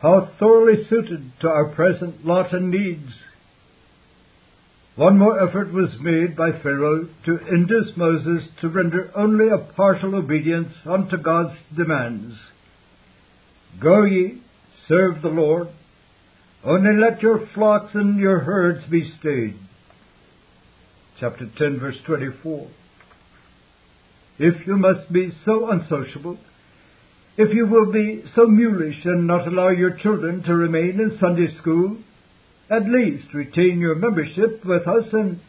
how thoroughly suited to our present lot and needs. One more effort was made by Pharaoh to induce Moses to render only a partial obedience unto God's demands. Go ye, serve the Lord, only let your flocks and your herds be stayed. Chapter 10, verse 24. If you must be so unsociable, if you will be so mulish and not allow your children to remain in Sunday school, at least retain your membership with us and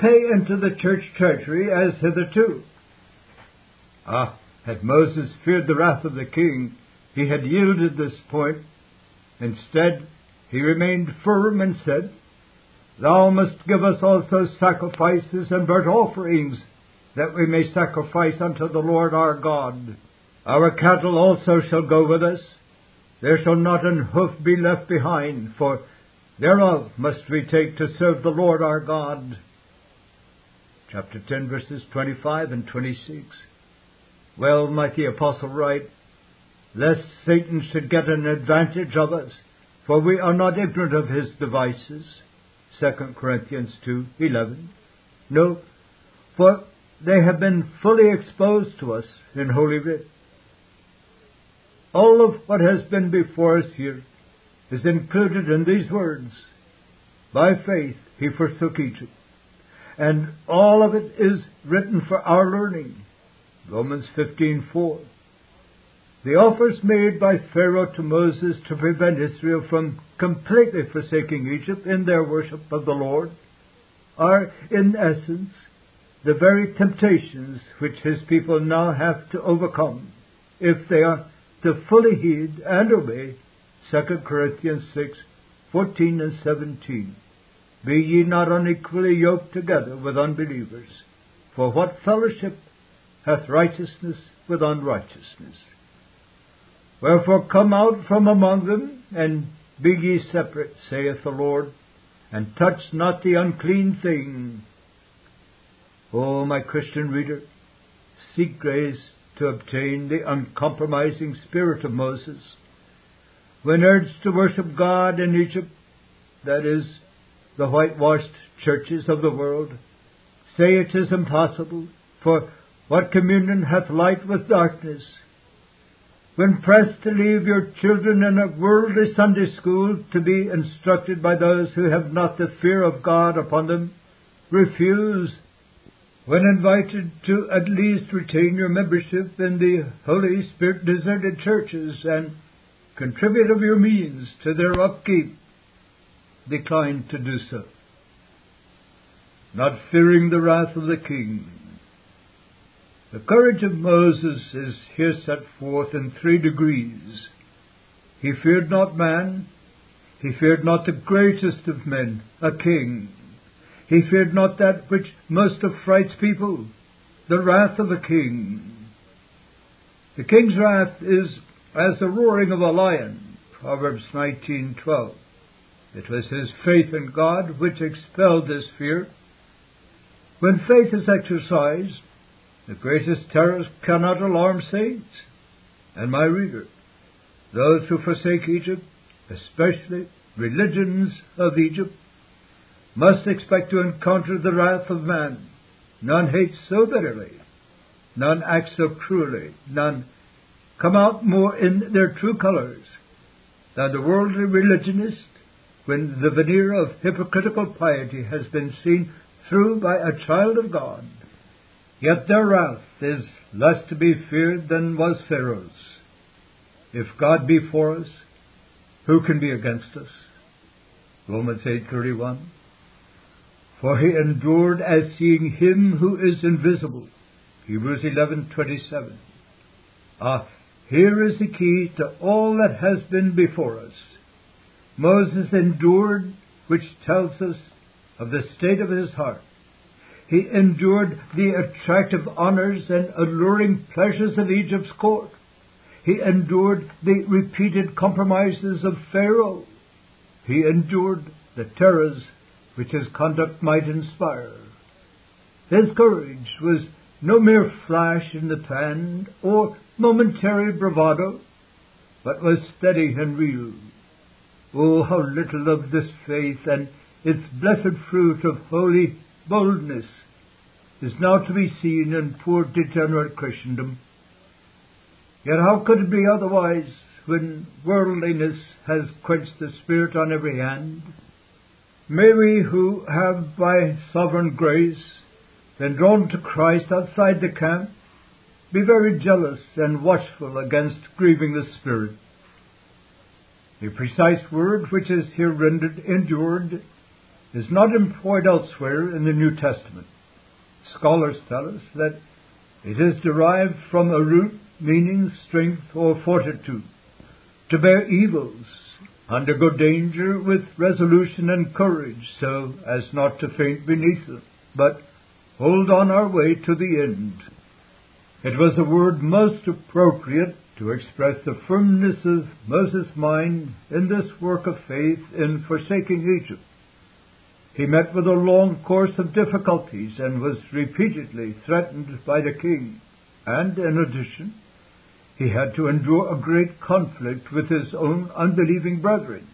pay into the church treasury as hitherto. Ah, had Moses feared the wrath of the king, he had yielded this point. Instead, he remained firm and said, Thou must give us also sacrifices and burnt offerings, that we may sacrifice unto the Lord our God. Our cattle also shall go with us. There shall not an hoof be left behind, for thereof must we take to serve the Lord our God. Chapter 10, verses 25 and 26. Well might the apostle write, Lest Satan should get an advantage of us, for we are not ignorant of his devices. 2 Corinthians 2:11. No, for they have been fully exposed to us in Holy Writ. All of what has been before us here is included in these words. By faith he forsook Egypt. And all of it is written for our learning. Romans 15:4. The offers made by Pharaoh to Moses to prevent Israel from completely forsaking Egypt in their worship of the Lord are, in essence, the very temptations which his people now have to overcome if they are to fully heed and obey 2 Corinthians 6, 14 and 17. Be ye not unequally yoked together with unbelievers. For what fellowship hath righteousness with unrighteousness? Wherefore come out from among them, and be ye separate, saith the Lord, and touch not the unclean thing. O oh, my Christian reader, seek grace to obtain the uncompromising spirit of Moses. When urged to worship God in Egypt, that is, the whitewashed churches of the world, say it is impossible, for what communion hath light with darkness? When pressed to leave your children in a worldly Sunday school to be instructed by those who have not the fear of God upon them, refuse when invited to at least retain your membership in the Holy Spirit deserted churches and contribute of your means to their upkeep, decline to do so. Not fearing the wrath of the king. The courage of Moses is here set forth in three degrees. He feared not man, he feared not the greatest of men, a king. He feared not that which most affrights people, the wrath of the king. The king's wrath is as the roaring of a lion, Proverbs 19:12. It was his faith in God which expelled this fear. When faith is exercised, the greatest terrors cannot alarm saints. And my reader, those who forsake Egypt, especially religions of Egypt, must expect to encounter the wrath of man. None hate so bitterly, none act so cruelly, none come out more in their true colors than the worldly religionist when the veneer of hypocritical piety has been seen through by a child of God. Yet their wrath is less to be feared than was Pharaoh's. If God be for us, who can be against us? Romans 8:31 for he endured as seeing him who is invisible. Hebrews 11:27. Ah, here is the key to all that has been before us. Moses endured, which tells us of the state of his heart. He endured the attractive honors and alluring pleasures of Egypt's court. He endured the repeated compromises of Pharaoh. He endured the terrors which his conduct might inspire. His courage was no mere flash in the pan or momentary bravado. but was steady and real. Oh, how little of this faith and its blessed fruit of holy boldness is now to be seen in poor degenerate Christendom. Yet how could it be otherwise when worldliness has quenched the Spirit on every hand? May we who have by sovereign grace been drawn to Christ outside the camp be very jealous and watchful against grieving the Spirit. The precise word which is here rendered endured is not employed elsewhere in the New Testament. Scholars tell us that it is derived from a root meaning strength or fortitude, to bear evils, undergo danger with resolution and courage, so as not to faint beneath them, but hold on our way to the end. It was the word most appropriate to express the firmness of Moses' mind in this work of faith in forsaking Egypt. He met with a long course of difficulties and was repeatedly threatened by the king. And in addition, he had to endure a great conflict with his own unbelieving brethren.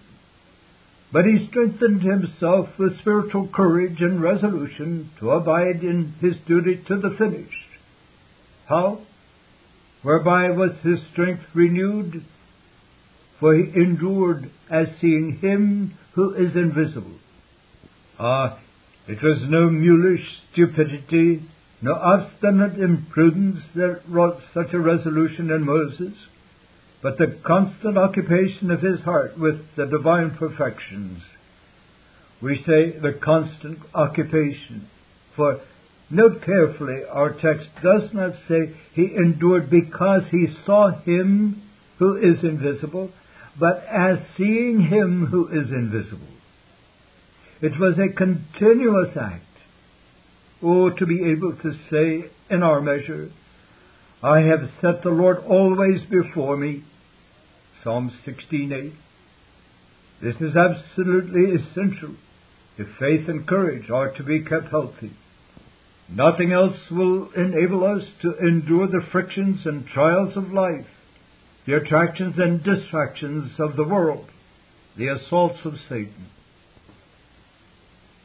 But he strengthened himself with spiritual courage and resolution to abide in his duty to the finish. How? Whereby was his strength renewed? For he endured as seeing him who is invisible. Ah, it was no mulish stupidity, no obstinate imprudence that wrought such a resolution in Moses, but the constant occupation of his heart with the divine perfections. We say the constant occupation, for note carefully, our text does not say he endured because he saw him who is invisible, but as seeing him who is invisible. It was a continuous act. Oh, to be able to say in our measure, I have set the Lord always before me. Psalm 16:8. This is absolutely essential if faith and courage are to be kept healthy. Nothing else will enable us to endure the frictions and trials of life, the attractions and distractions of the world, the assaults of Satan.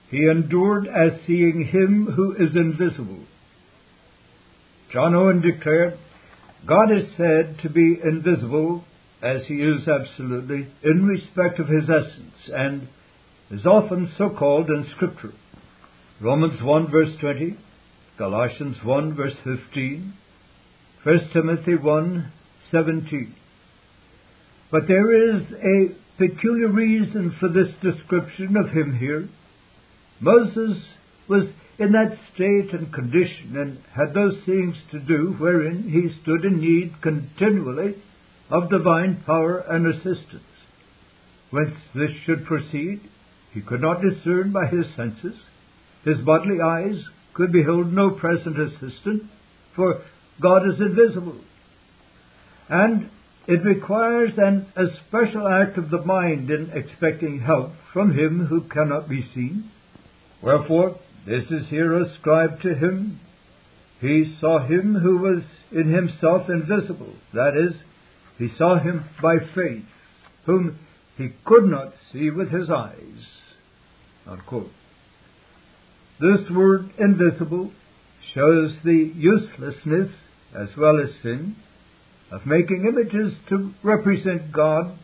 He endured as seeing him who is invisible. John Owen declared, God is said to be invisible as he is absolutely in respect of his essence and is often so called in scripture. Romans 1 verse 20, Galatians 1 verse 15, 1 Timothy 1 17. But there is a peculiar reason for this description of him here. Moses was in that state and condition and had those things to do wherein he stood in need continually of divine power and assistance. Whence this should proceed, he could not discern by his senses. His bodily eyes could behold no present assistant, for God is invisible. And it requires an especial act of the mind in expecting help from him who cannot be seen. Wherefore, this is here ascribed to him. He saw him who was in himself invisible. That is, he saw him by faith, whom he could not see with his eyes. Unquote. This word invisible shows the uselessness, as well as sin, of making images to represent God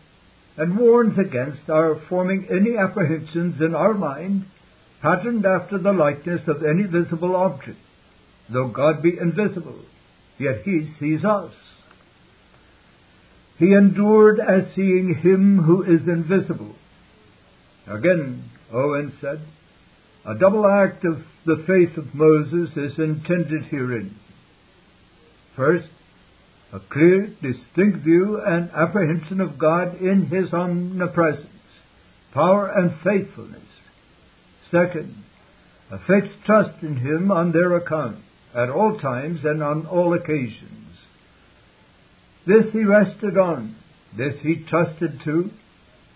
and warns against our forming any apprehensions in our mind patterned after the likeness of any visible object. Though God be invisible, yet He sees us. He endured as seeing Him who is invisible. Again, Owen said, a double act of the faith of Moses is intended herein. First, a clear, distinct view and apprehension of God in His omnipresence, power and faithfulness. Second, a fixed trust in Him on their account, at all times and on all occasions. This he rested on, this he trusted to,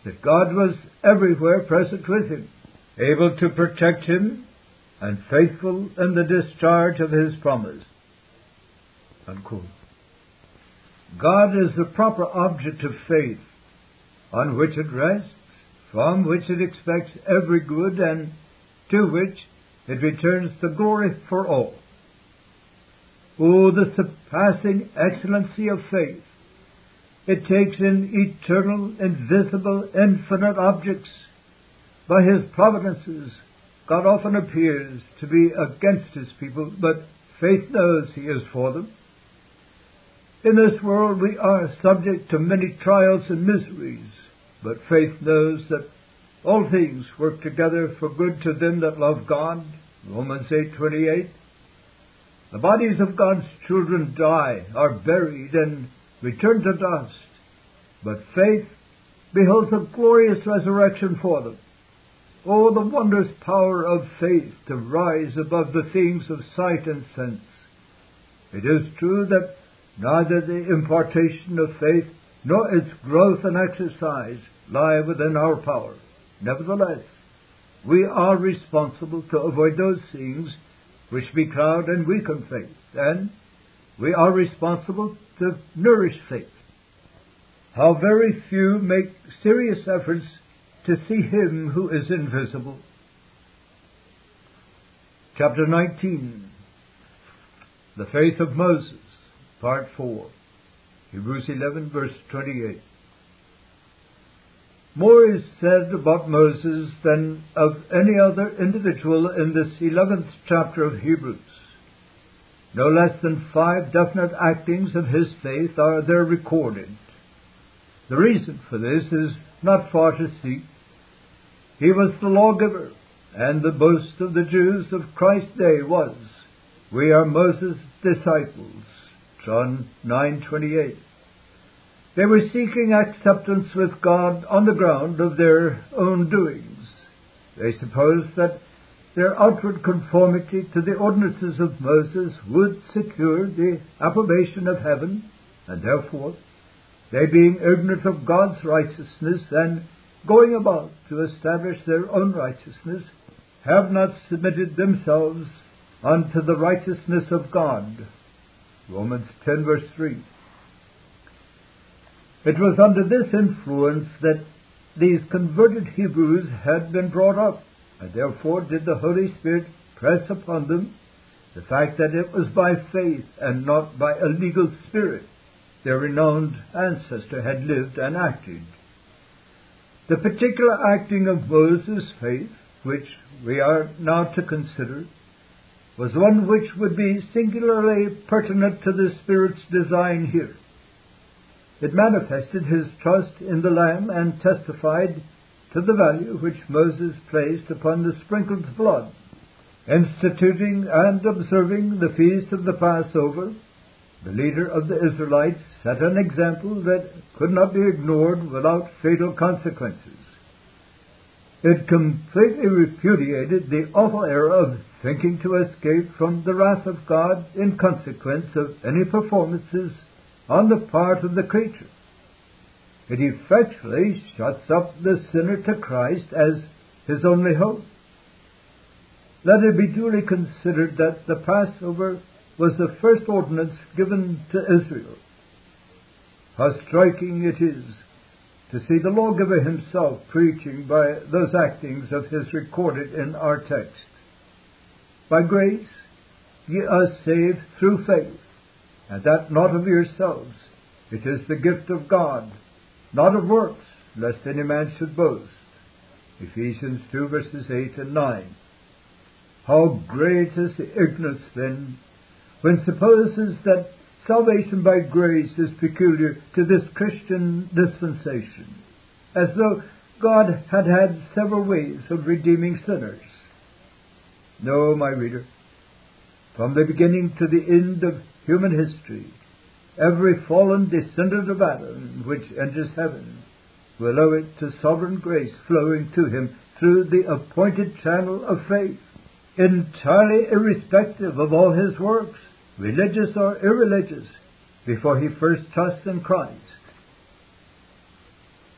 that God was everywhere present with him, able to protect him, and faithful in the discharge of his promise. Unquote. God is the proper object of faith, on which it rests, from which it expects every good, and to which it returns the glory for all. Oh, the surpassing excellency of faith! It takes in eternal, invisible, infinite objects. By His providences, God often appears to be against His people, but faith knows He is for them. In this world we are subject to many trials and miseries, but faith knows that all things work together for good to them that love God. Romans 8:28. The bodies of God's children die, are buried, and return to dust. But faith beholds a glorious resurrection for them. Oh, the wondrous power of faith to rise above the things of sight and sense. It is true that neither the impartation of faith nor its growth and exercise lie within our power. Nevertheless, we are responsible to avoid those things which becloud and weaken faith, and we are responsible to nourish faith. How very few make serious efforts to see Him who is invisible. Chapter 19 The Faith of Moses, Part 4. Hebrews 11, verse 28. More is said about Moses than of any other individual in this 11th chapter of Hebrews. No less than five definite actings of his faith are there recorded. The reason for this is not far to seek. He was the lawgiver, and the boast of the Jews of Christ's day was, We are Moses' disciples. John 9:28. They were seeking acceptance with God on the ground of their own doings. They supposed that their outward conformity to the ordinances of Moses would secure the approbation of heaven, and therefore they being ignorant of God's righteousness and going about to establish their own righteousness, have not submitted themselves unto the righteousness of God. Romans 10 verse 3. It was under this influence that these converted Hebrews had been brought up, and therefore did the Holy Spirit press upon them the fact that it was by faith and not by a legal spirit their renowned ancestor had lived and acted. The particular acting of Moses' faith, which we are now to consider, was one which would be singularly pertinent to the Spirit's design here. It manifested his trust in the Lamb and testified to the value which Moses placed upon the sprinkled blood. Instituting and observing the feast of the Passover, the leader of the Israelites set an example that could not be ignored without fatal consequences. It completely repudiated the awful error of thinking to escape from the wrath of God in consequence of any performances on the part of the creature. It effectually shuts up the sinner to Christ as his only hope. Let it be duly considered that the Passover was the first ordinance given to Israel. How striking it is to see the lawgiver himself preaching by those actings of his recorded in our text. By grace ye are saved through faith, and that not of yourselves. It is the gift of God, not of works, lest any man should boast. Ephesians 2 verses 8 and 9. How great is the ignorance then when supposes that salvation by grace is peculiar to this Christian dispensation, as though God had had several ways of redeeming sinners. No, my reader, from the beginning to the end of human history, every fallen descendant of Adam which enters heaven will owe it to sovereign grace flowing to him through the appointed channel of faith, entirely irrespective of all his works religious or irreligious, before he first trusts in Christ.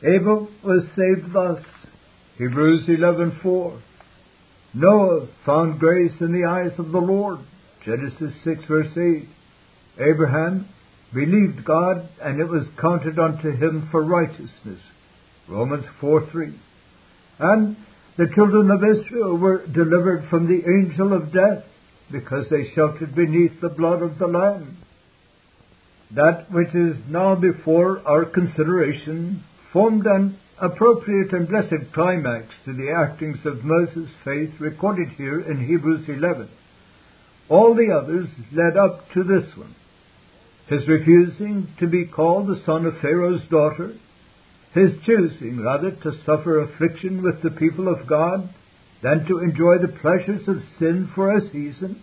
Abel was saved thus. Hebrews 11:4. Noah found grace in the eyes of the Lord. Genesis 6 verse 8. Abraham believed God, and it was counted unto him for righteousness. Romans 4 3. And the children of Israel were delivered from the angel of death because they sheltered beneath the blood of the Lamb. That which is now before our consideration formed an appropriate and blessed climax to the actings of Moses' faith recorded here in Hebrews 11. All the others led up to this one. His refusing to be called the son of Pharaoh's daughter, his choosing rather to suffer affliction with the people of God than to enjoy the pleasures of sin for a season,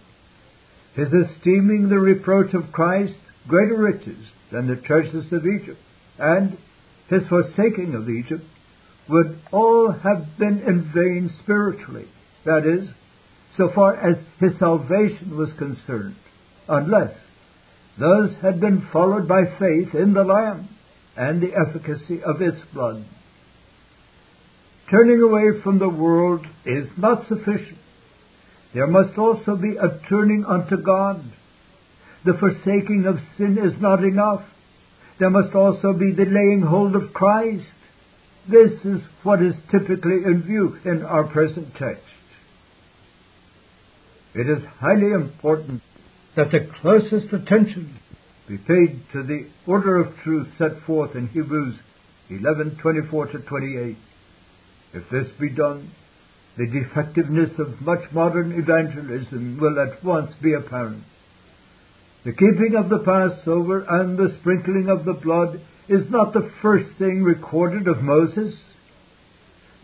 his esteeming the reproach of Christ greater riches than the treasures of Egypt, and his forsaking of Egypt would all have been in vain spiritually, that is, so far as his salvation was concerned, unless those had been followed by faith in the Lamb and the efficacy of its blood. Turning away from the world is not sufficient. There must also be a turning unto God. The forsaking of sin is not enough. There must also be the laying hold of Christ. This is what is typically in view in our present text. It is highly important that the closest attention be paid to the order of truth set forth in Hebrews 11:24 to 28. If this be done, the defectiveness of much modern evangelism will at once be apparent. The keeping of the Passover and the sprinkling of the blood is not the first thing recorded of Moses.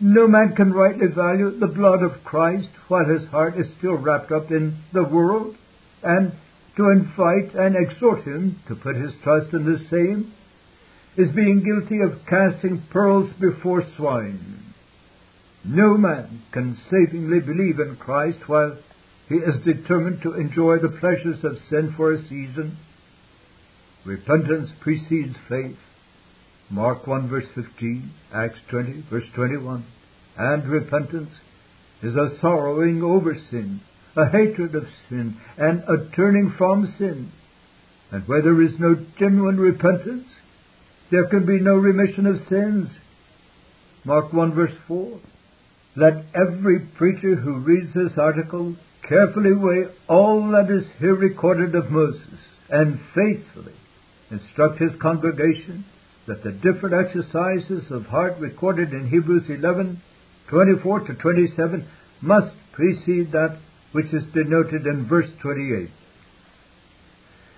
No man can rightly value the blood of Christ while his heart is still wrapped up in the world, and to invite and exhort him to put his trust in the same is being guilty of casting pearls before swine. No man can savingly believe in Christ while he is determined to enjoy the pleasures of sin for a season. Repentance precedes faith. Mark 1 verse 15, Acts 20 verse 21. And repentance is a sorrowing over sin, a hatred of sin, and a turning from sin. And where there is no genuine repentance, there can be no remission of sins. Mark 1 verse 4. Let every preacher who reads this article carefully weigh all that is here recorded of Moses and faithfully instruct his congregation that the different exercises of heart recorded in Hebrews 11, 24 to 27 must precede that which is denoted in verse 28.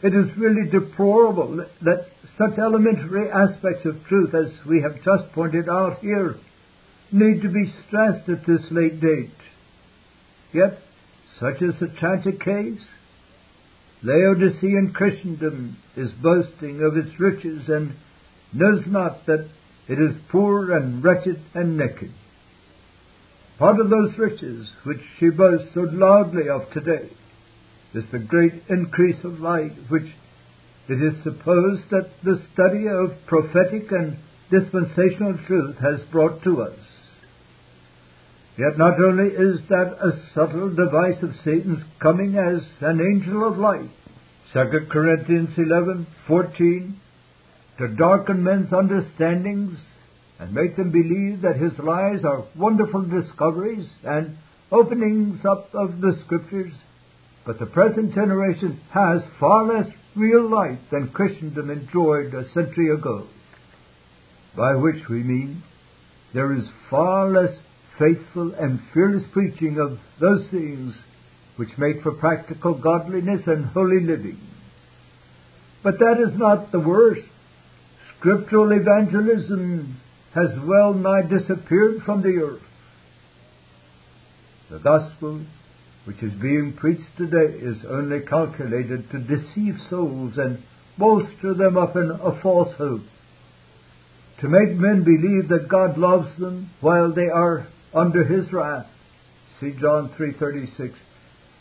It is really deplorable that such elementary aspects of truth as we have just pointed out here need to be stressed at this late date. Yet, such is the tragic case. Laodicean Christendom is boasting of its riches and knows not that it is poor and wretched and naked. Part of those riches which she boasts so loudly of today is the great increase of light which it is supposed that the study of prophetic and dispensational truth has brought to us. Yet not only is that a subtle device of Satan's coming as an angel of light, 2 Corinthians 11:14, to darken men's understandings and make them believe that his lies are wonderful discoveries and openings up of the scriptures, but the present generation has far less real light than Christendom enjoyed a century ago. By which we mean there is far less faithful and fearless preaching of those things which make for practical godliness and holy living. But that is not the worst. Scriptural evangelism has well nigh disappeared from the earth. The gospel which is being preached today is only calculated to deceive souls and bolster them up in a false hope. To make men believe that God loves them while they are under his wrath. See John 3:36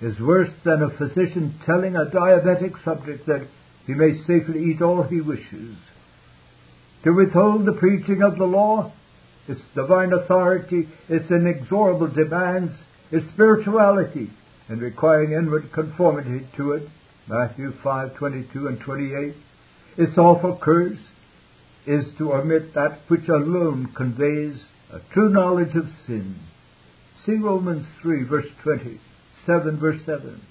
is worse than a physician telling a diabetic subject that he may safely eat all he wishes. To withhold the preaching of the law, its divine authority, its inexorable demands, its spirituality, and requiring inward conformity to it, Matthew 5:22 and 28, its awful curse is to omit that which alone conveys a true knowledge of sin. See Romans 3 verse 20, 7 verse 7.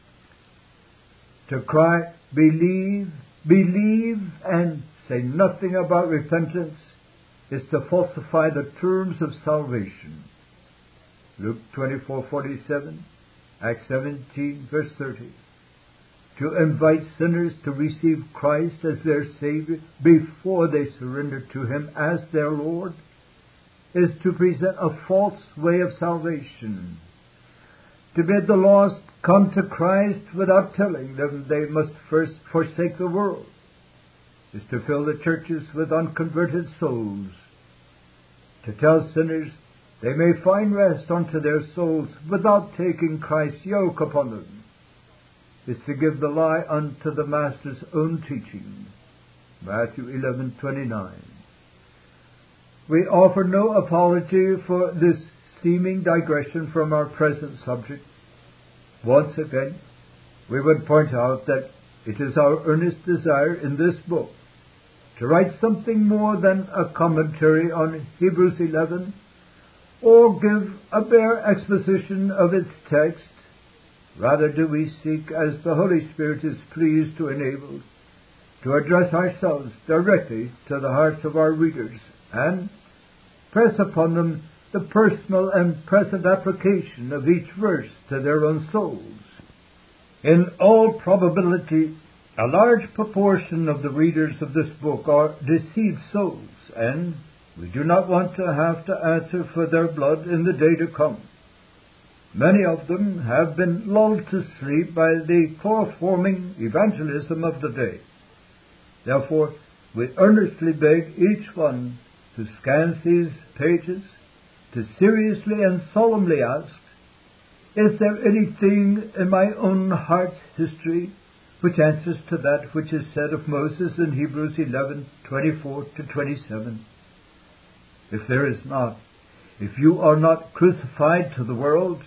To cry, believe, believe, and say nothing about repentance is to falsify the terms of salvation. Luke 24:47, Acts 17 verse 30. To invite sinners to receive Christ as their Savior before they surrender to Him as their Lord is to present a false way of salvation. To bid the lost come to Christ without telling them they must first forsake the world is to fill the churches with unconverted souls. To tell sinners they may find rest unto their souls without taking Christ's yoke upon them is to give the lie unto the Master's own teaching. Matthew 11:29. We offer no apology for this seeming digression from our present subject. Once again, we would point out that it is our earnest desire in this book to write something more than a commentary on Hebrews 11 or give a bare exposition of its text. Rather do we seek, as the Holy Spirit is pleased to enable, to address ourselves directly to the hearts of our readers and press upon them the personal and present application of each verse to their own souls. In all probability, a large proportion of the readers of this book are deceived souls, and we do not want to have to answer for their blood in the day to come. Many of them have been lulled to sleep by the chloroforming evangelism of the day. Therefore, we earnestly beg each one who scans these pages to seriously and solemnly ask, is there anything in my own heart's history which answers to that which is said of Moses in Hebrews 11:24 to 27. If there is not, if you are not crucified to the world,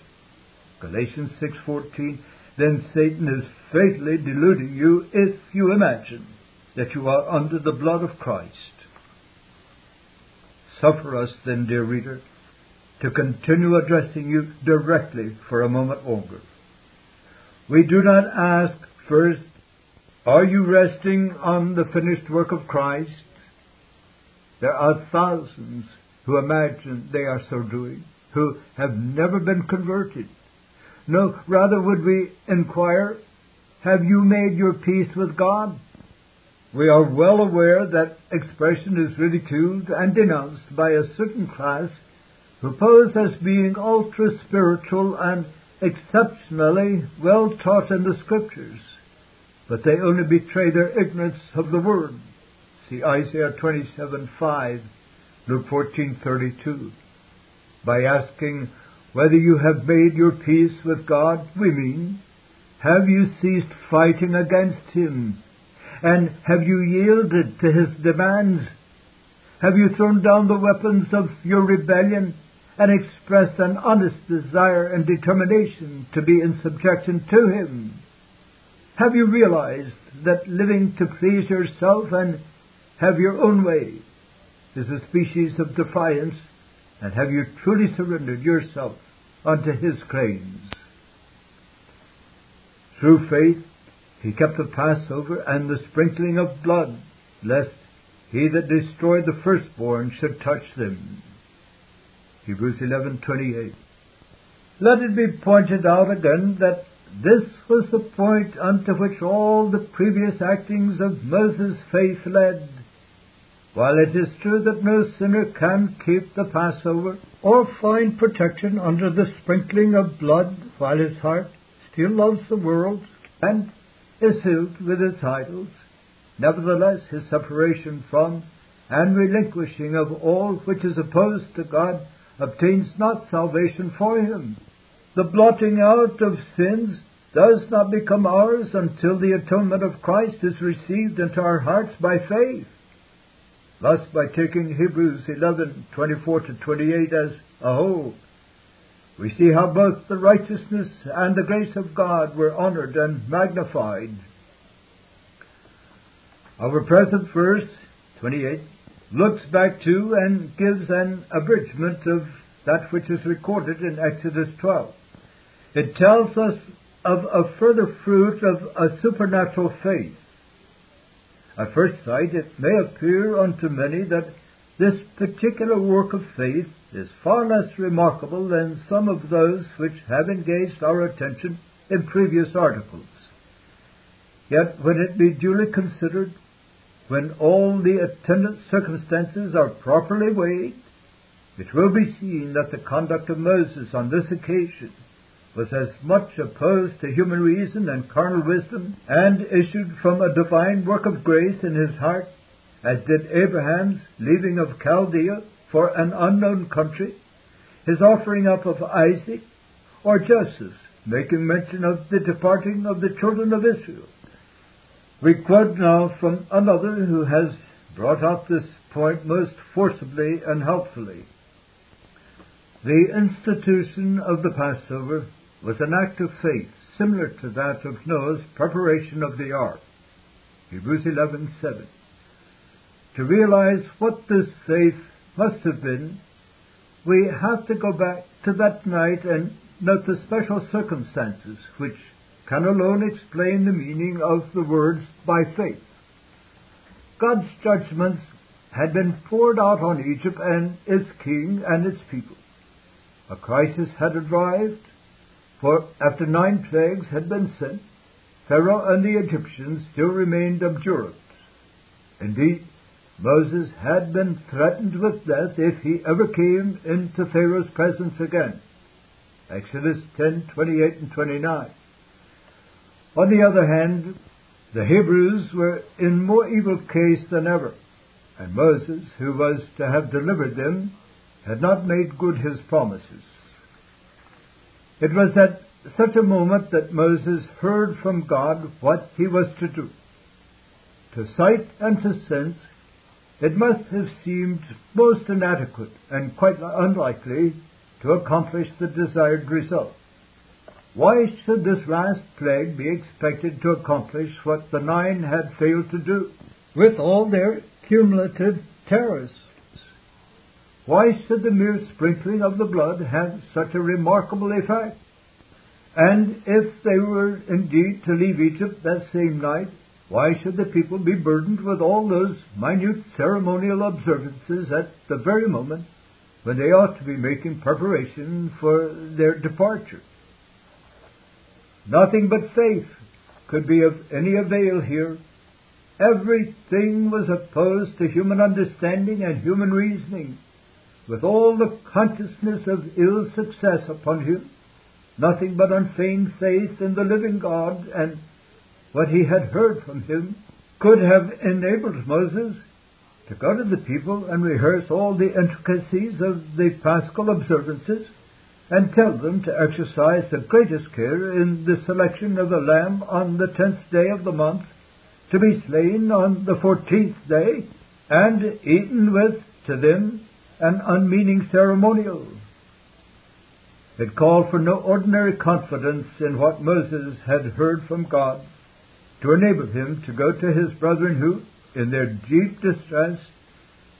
Galatians 6:14, then Satan is fatally deluding you if you imagine that you are under the blood of Christ. Suffer us then, dear reader, to continue addressing you directly for a moment longer. We do not ask First, are you resting on the finished work of Christ? There are thousands who imagine they are so doing, who have never been converted. No, rather would we inquire, have you made your peace with God? We are well aware that expression is ridiculed and denounced by a certain class who pose as being ultra spiritual and exceptionally well taught in the Scriptures but they only betray their ignorance of the word. See Isaiah 27:5, Luke 14:32. By asking whether you have made your peace with God, we mean, have you ceased fighting against Him? And have you yielded to His demands? Have you thrown down the weapons of your rebellion and expressed an honest desire and determination to be in subjection to Him? Have you realized that living to please yourself and have your own way is a species of defiance? And have you truly surrendered yourself unto his claims? Through faith, he kept the Passover and the sprinkling of blood, lest he that destroyed the firstborn should touch them. Hebrews 11:28. Let it be pointed out again that this was the point unto which all the previous actings of Moses' faith led. While it is true that no sinner can keep the Passover or find protection under the sprinkling of blood while his heart still loves the world and is filled with its idols, nevertheless his separation from and relinquishing of all which is opposed to God obtains not salvation for him. The blotting out of sins does not become ours until the atonement of Christ is received into our hearts by faith. Thus, by taking Hebrews 11:24 to 28 as a whole, we see how both the righteousness and the grace of God were honored and magnified. Our present verse, 28, looks back to and gives an abridgment of that which is recorded in Exodus 12. It tells us of a further fruit of a supernatural faith. At first sight, it may appear unto many that this particular work of faith is far less remarkable than some of those which have engaged our attention in previous articles. Yet when it be duly considered, when all the attendant circumstances are properly weighed, it will be seen that the conduct of Moses on this occasion was as much opposed to human reason and carnal wisdom, and issued from a divine work of grace in his heart, as did Abraham's leaving of Chaldea for an unknown country, his offering up of Isaac, or Joseph's making mention of the departing of the children of Israel. We quote now from another who has brought out this point most forcibly and helpfully. The institution of the Passover was an act of faith similar to that of Noah's preparation of the ark. Hebrews 11:7. To realize what this faith must have been, we have to go back to that night and note the special circumstances which can alone explain the meaning of the words by faith. God's judgments had been poured out on Egypt and its king and its people. A crisis had arrived, for after nine plagues had been sent, Pharaoh and the Egyptians still remained obdurate. Indeed, Moses had been threatened with death if he ever came into Pharaoh's presence again. Exodus 10:28 and 29. On the other hand, the Hebrews were in more evil case than ever, and Moses, who was to have delivered them, had not made good his promises. It was at such a moment that Moses heard from God what he was to do. To sight and to sense, it must have seemed most inadequate and quite unlikely to accomplish the desired result. Why should this last plague be expected to accomplish what the nine had failed to do, with all their cumulative terrors? Why should the mere sprinkling of the blood have such a remarkable effect? And if they were indeed to leave Egypt that same night, why should the people be burdened with all those minute ceremonial observances at the very moment when they ought to be making preparation for their departure? Nothing but faith could be of any avail here. Everything was opposed to human understanding and human reasoning, with all the consciousness of ill success upon him. Nothing but unfeigned faith in the living God and what he had heard from him could have enabled Moses to go to the people and rehearse all the intricacies of the paschal observances and tell them to exercise the greatest care in the selection of a lamb on the tenth day of the month, to be slain on the fourteenth day, and eaten with, to them, an unmeaning ceremonial. It called for no ordinary confidence in what Moses had heard from God to enable him to go to his brethren who, in their deep distress,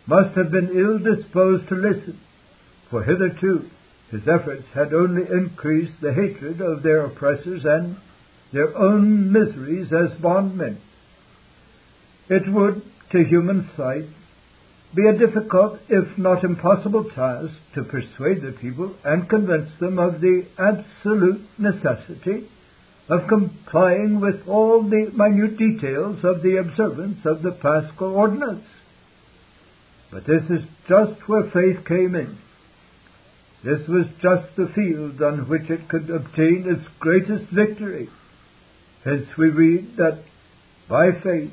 must have been ill disposed to listen, for hitherto his efforts had only increased the hatred of their oppressors and their own miseries as bondmen. It would, to human sight, be a difficult, if not impossible task to persuade the people and convince them of the absolute necessity of complying with all the minute details of the observance of the Paschal ordinance. But this is just where faith came in. This was just the field on which it could obtain its greatest victory. Hence we read that by faith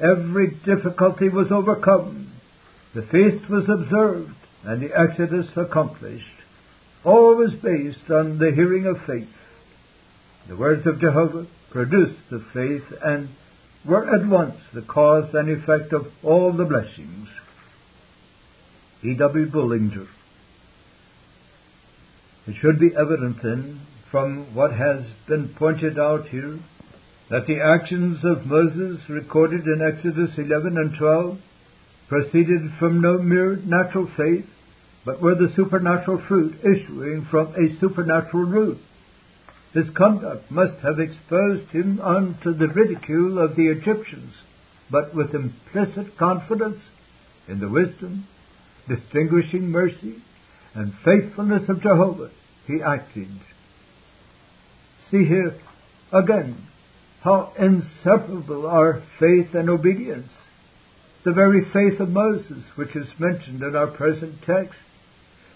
every difficulty was overcome, the feast was observed, and the Exodus accomplished. All was based on the hearing of faith. The words of Jehovah produced the faith and were at once the cause and effect of all the blessings. E. W. Bullinger it should be evident then, from what has been pointed out here, that the actions of Moses recorded in Exodus 11 and 12 proceeded from no mere natural faith, but were the supernatural fruit issuing from a supernatural root. His conduct must have exposed him unto the ridicule of the Egyptians, but with implicit confidence in the wisdom, distinguishing mercy, and faithfulness of Jehovah, he acted. See here again how inseparable are faith and obedience. The very faith of Moses, which is mentioned in our present text,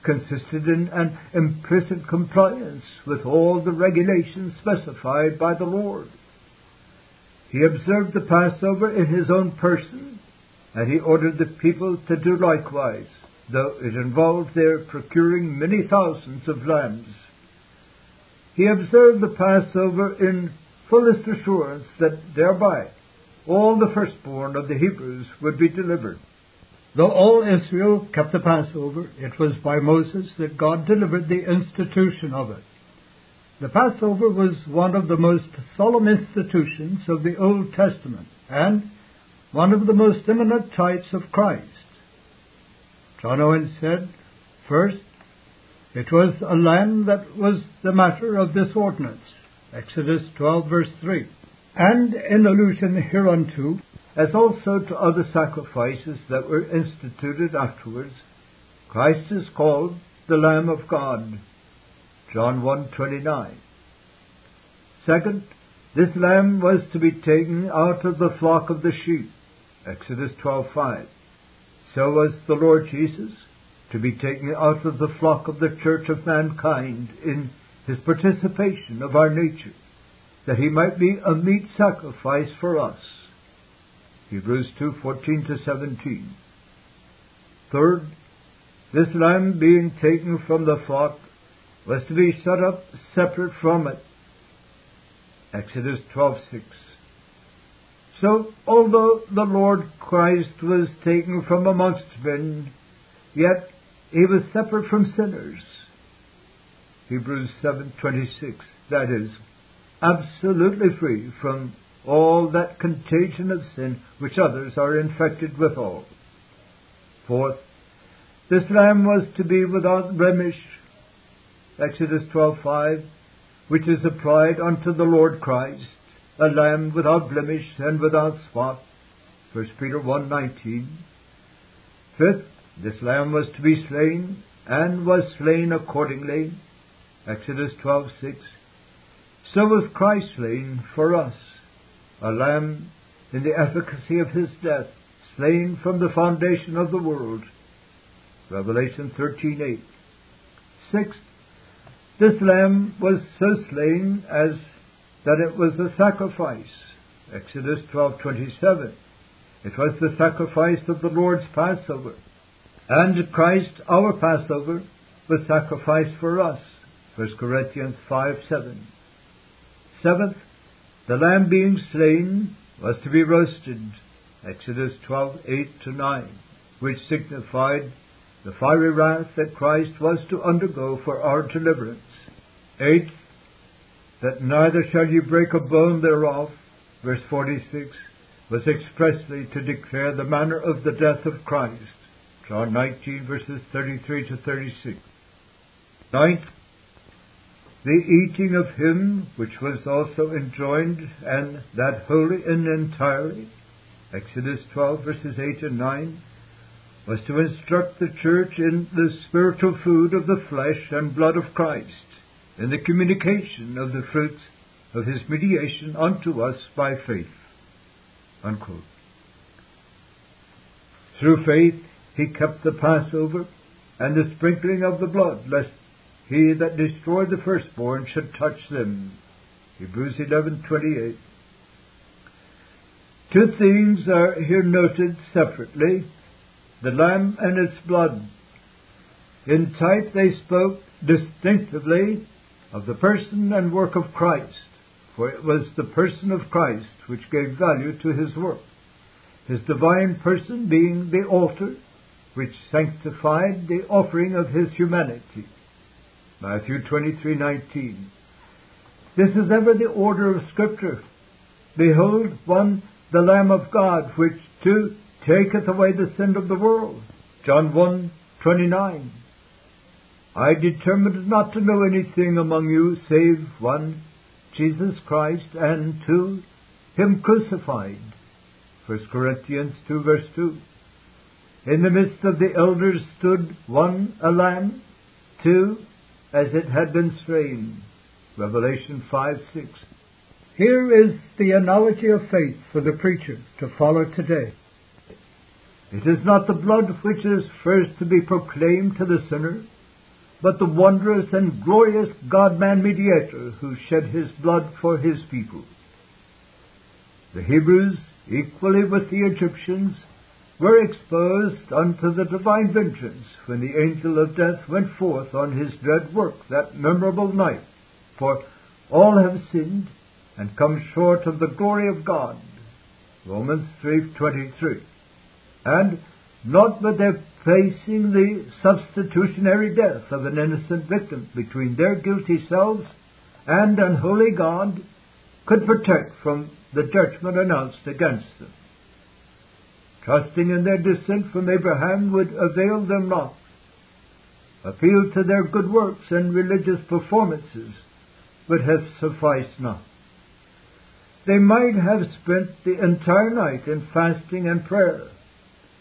consisted in an implicit compliance with all the regulations specified by the Lord. He observed the Passover in his own person, and he ordered the people to do likewise, though it involved their procuring many thousands of lambs. He observed the Passover in fullest assurance that thereby all the firstborn of the Hebrews would be delivered. Though all Israel kept the Passover, it was by Moses that God delivered the institution of it. The Passover was one of the most solemn institutions of the Old Testament and one of the most eminent types of Christ. John Owen said, first, it was a lamb that was the matter of this ordinance. Exodus 12 verse 3. And in allusion hereunto, as also to other sacrifices that were instituted afterwards, Christ is called the Lamb of God. John 1:29. Second, this lamb was to be taken out of the flock of the sheep. Exodus 12:5. So was the Lord Jesus to be taken out of the flock of the church of mankind in his participation of our nature, that he might be a meet sacrifice for us. Hebrews 2:14 to 17. Third, this lamb being taken from the flock was to be set up separate from it. Exodus 12:6. So, although the Lord Christ was taken from amongst men, yet he was separate from sinners. Hebrews 7:26. That is, absolutely free from all that contagion of sin which others are infected withal. Fourth, this lamb was to be without blemish. Exodus 12:5, which is applied unto the Lord Christ a lamb without blemish and without spot. 1 Peter 1.19. Fifth, this lamb was to be slain, and was slain accordingly. Exodus 12.6. So was Christ slain for us, a lamb in the efficacy of his death, slain from the foundation of the world. Revelation 13.8. Sixth, this lamb was so slain as that it was the sacrifice. Exodus 12:27. It was the sacrifice of the Lord's Passover. And Christ, our Passover, was sacrificed for us. 1 Corinthians 5:7. Seventh, the lamb being slain was to be roasted. Exodus 12:8 to 9, which signified the fiery wrath that Christ was to undergo for our deliverance. Eighth, that neither shall ye break a bone thereof, verse 46, was expressly to declare the manner of the death of Christ. John 19 verses 33 to 36. Ninth, the eating of him which was also enjoined, and that wholly and entirely, Exodus 12 verses 8 and 9, was to instruct the church in the spiritual food of the flesh and blood of Christ in the communication of the fruits of his mediation unto us by faith. Unquote. Through faith he kept the Passover and the sprinkling of the blood, lest he that destroyed the firstborn should touch them. Hebrews 11:28. Two things are here noted separately: the lamb and its blood. In type they spoke distinctively of the person and work of Christ, for it was the person of Christ which gave value to his work, his divine person being the altar which sanctified the offering of his humanity. Matthew 23:19. This is ever the order of Scripture. Behold, one, the Lamb of God, which two taketh away the sin of the world. John 1, 29. I determined not to know anything among you save one, Jesus Christ, and two, Him crucified. 1 Corinthians 2 verse 2. In the midst of the elders stood one, a lamb, two, as it had been slain. Revelation 5 6. Here is the analogy of faith for the preacher to follow today. It is not the blood which is first to be proclaimed to the sinner, but the wondrous and glorious God man mediator who shed his blood for his people. The Hebrews, equally with the Egyptians, were exposed unto the divine vengeance when the angel of death went forth on his dread work that memorable night. For all have sinned and come short of the glory of God. Romans 3:23. And not but they're facing the substitutionary death of an innocent victim between their guilty selves and unholy God could protect from the judgment announced against them. Trusting in their descent from Abraham would avail them not. Appeal to their good works and religious performances would have sufficed not. They might have spent the entire night in fasting and prayer,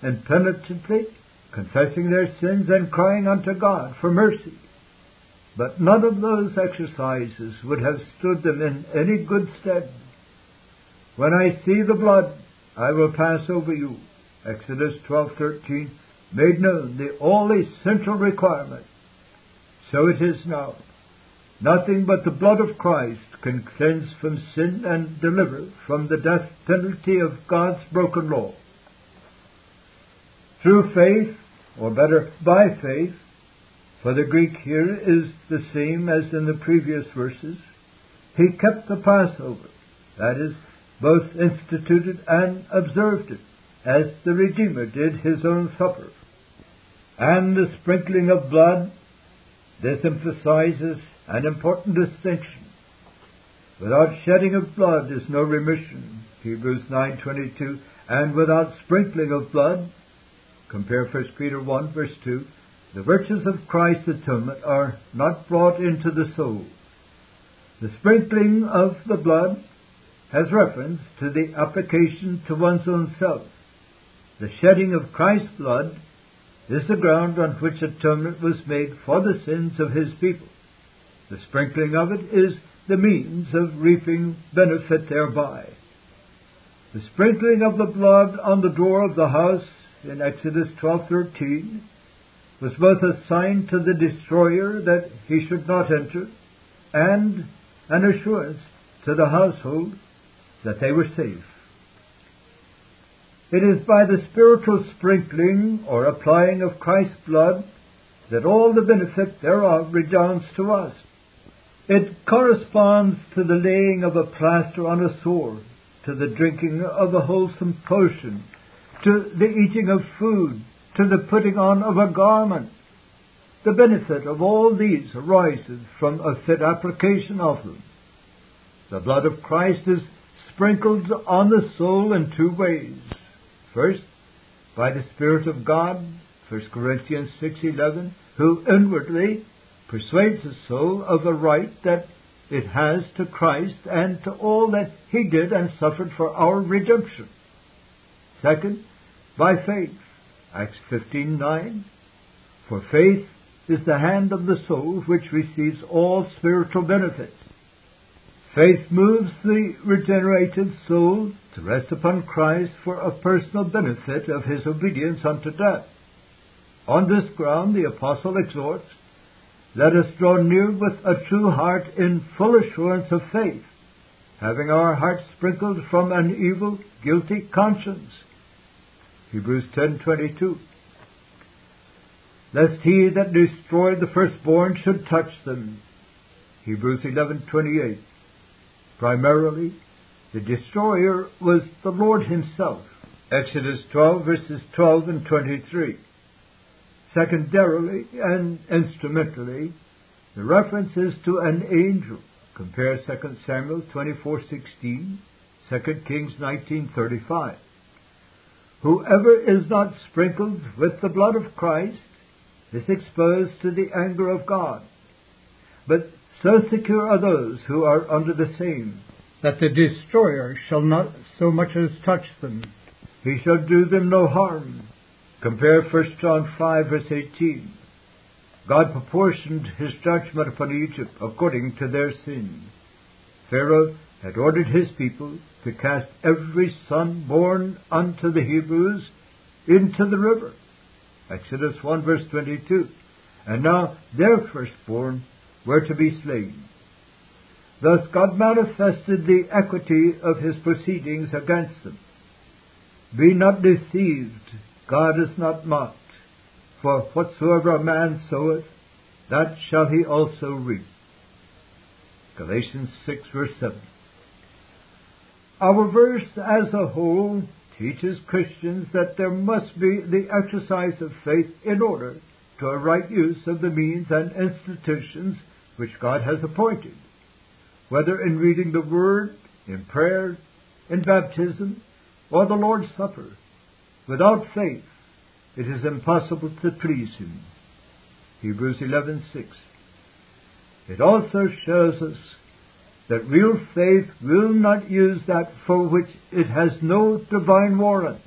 and penitently confessing their sins and crying unto God for mercy. But none of those exercises would have stood them in any good stead. When I see the blood, I will pass over you. Exodus 12:13 made known the only essential requirement. So it is now. Nothing but the blood of Christ can cleanse from sin and deliver from the death penalty of God's broken law. Through faith, or better, by faith, for the Greek here is the same as in the previous verses, he kept the Passover, that is, both instituted and observed it, as the Redeemer did his own supper. And the sprinkling of blood, this emphasizes an important distinction. Without shedding of blood is no remission. Hebrews 9:22 and without sprinkling of blood compare 1 Peter 1 verse 2 the virtues of Christ's atonement are not brought into the soul. The sprinkling of the blood has reference to the application to one's own self. The shedding of Christ's blood is the ground on which atonement was made for the sins of his people. The sprinkling of it is the means of reaping benefit thereby. The sprinkling of the blood on the door of the house in Exodus 12:13 was both a sign to the destroyer that he should not enter and an assurance to the household that they were safe. It is by the spiritual sprinkling or applying of Christ's blood that all the benefit thereof redounds to us. It corresponds to the laying of a plaster on a sore, to the drinking of a wholesome potion, to the eating of food, to the putting on of a garment. The benefit of all these arises from a fit application of them. The blood of Christ is sprinkled on the soul in two ways. First, by the Spirit of God, 1 Corinthians 6:11, who inwardly persuades the soul of the right that it has to Christ and to all that He did and suffered for our redemption. Second, by faith. Acts 15:9. For faith is the hand of the soul which receives all spiritual benefits. Faith moves the regenerated soul to rest upon Christ for a personal benefit of his obedience unto death. On this ground, the apostle exhorts let us draw near with a true heart in full assurance of faith, having our hearts sprinkled from an evil, guilty conscience. Hebrews 10:22. Lest he that destroyed the firstborn should touch them. Hebrews 11:28. Primarily, the destroyer was the Lord himself. Exodus 12 verses 12 and 23. Secondarily and instrumentally, the reference is to an angel. Compare 2 Samuel 24:16, 2 Kings 19:35. Whoever is not sprinkled with the blood of Christ is exposed to the anger of God. But so secure are those who are under the same, that the destroyer shall not so much as touch them. He shall do them no harm. Compare 1 John 5 verse 18. God proportioned his judgment upon Egypt according to their sin. Pharaoh had ordered his people to cast every son born unto the Hebrews into the river. Exodus 1 verse 22. And now their firstborn were to be slain. Thus God manifested the equity of his proceedings against them. Be not deceived, God is not mocked. For whatsoever a man soweth, that shall he also reap. Galatians 6 verse 7. Our verse as a whole teaches Christians that there must be the exercise of faith in order to a right use of the means and institutions which God has appointed, whether in reading the Word, in prayer, in baptism, or the Lord's Supper. Without faith, it is impossible to please Him. Hebrews 11:6. It also shows us that real faith will not use that for which it has no divine warrant.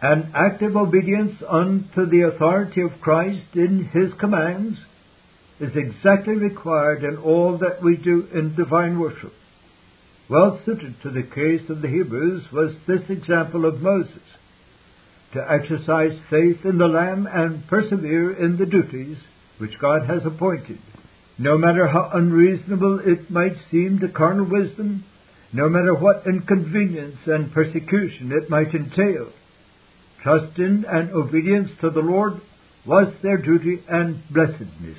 And active obedience unto the authority of Christ in His commands is exactly required in all that we do in divine worship. Well suited to the case of the Hebrews was this example of Moses to exercise faith in the Lamb and persevere in the duties which God has appointed. No matter how unreasonable it might seem to carnal wisdom, no matter what inconvenience and persecution it might entail, trust in and obedience to the Lord was their duty and blessedness.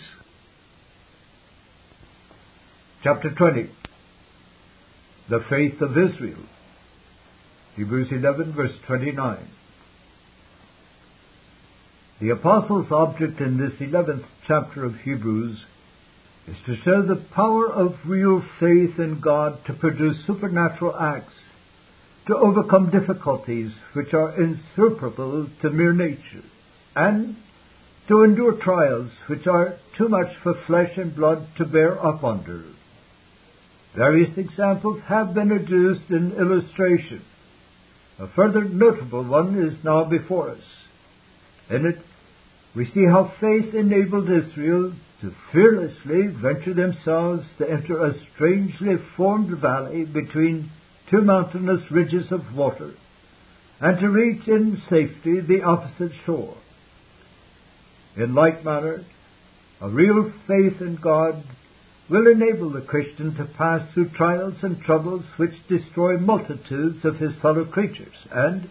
Chapter 20 The Faith of Israel. Hebrews 11, verse 29. The Apostle's object in this 11th chapter of Hebrews is to show the power of real faith in God to produce supernatural acts, to overcome difficulties which are insuperable to mere nature, and to endure trials which are too much for flesh and blood to bear up under. Various examples have been adduced in illustration. A further notable one is now before us. In it, we see how faith enabled Israel to fearlessly venture themselves to enter a strangely formed valley between two mountainous ridges of water, and to reach in safety the opposite shore. In like manner, a real faith in God will enable the Christian to pass through trials and troubles which destroy multitudes of his fellow creatures, and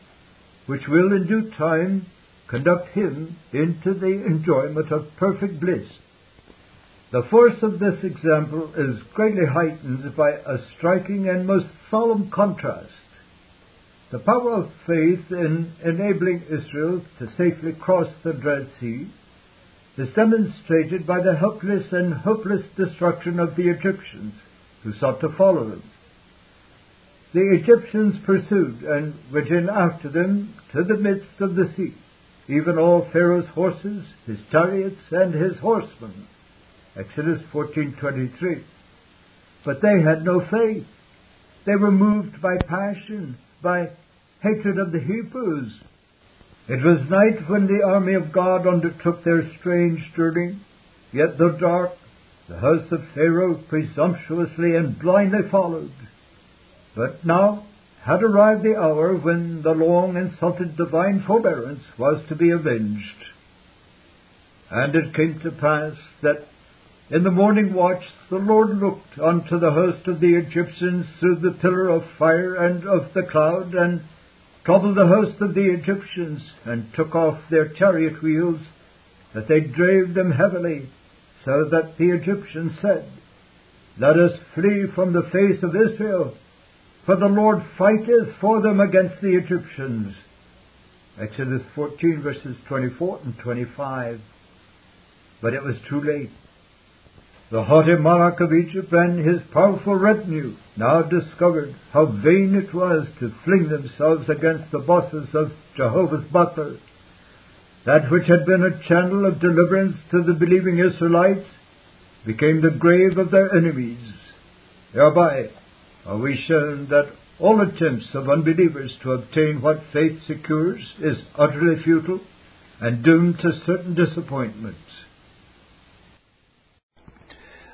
which will in due time conduct him into the enjoyment of perfect bliss. The force of this example is greatly heightened by a striking and most solemn contrast. The power of faith in enabling Israel to safely cross the Red Sea is demonstrated by the helpless and hopeless destruction of the Egyptians who sought to follow them. The Egyptians pursued and went in after them to the midst of the sea, even all Pharaoh's horses, his chariots, and his horsemen. Exodus 14:23. But they had no faith. They were moved by passion, by hatred of the Hebrews, it was night when the army of God undertook their strange journey, yet though dark, the house of Pharaoh presumptuously and blindly followed. But now had arrived the hour when the long insulted divine forbearance was to be avenged. And it came to pass that in the morning watch the Lord looked unto the host of the Egyptians through the pillar of fire and of the cloud, and troubled the host of the Egyptians, and took off their chariot wheels, that they drave them heavily, so that the Egyptians said, Let us flee from the face of Israel, for the Lord fighteth for them against the Egyptians. Exodus 14 verses 24 and 25. But it was too late. The haughty monarch of Egypt and his powerful retinue now discovered how vain it was to fling themselves against the bosses of Jehovah's bucklers. That which had been a channel of deliverance to the believing Israelites became the grave of their enemies. Thereby are we shown that all attempts of unbelievers to obtain what faith secures is utterly futile and doomed to certain disappointments.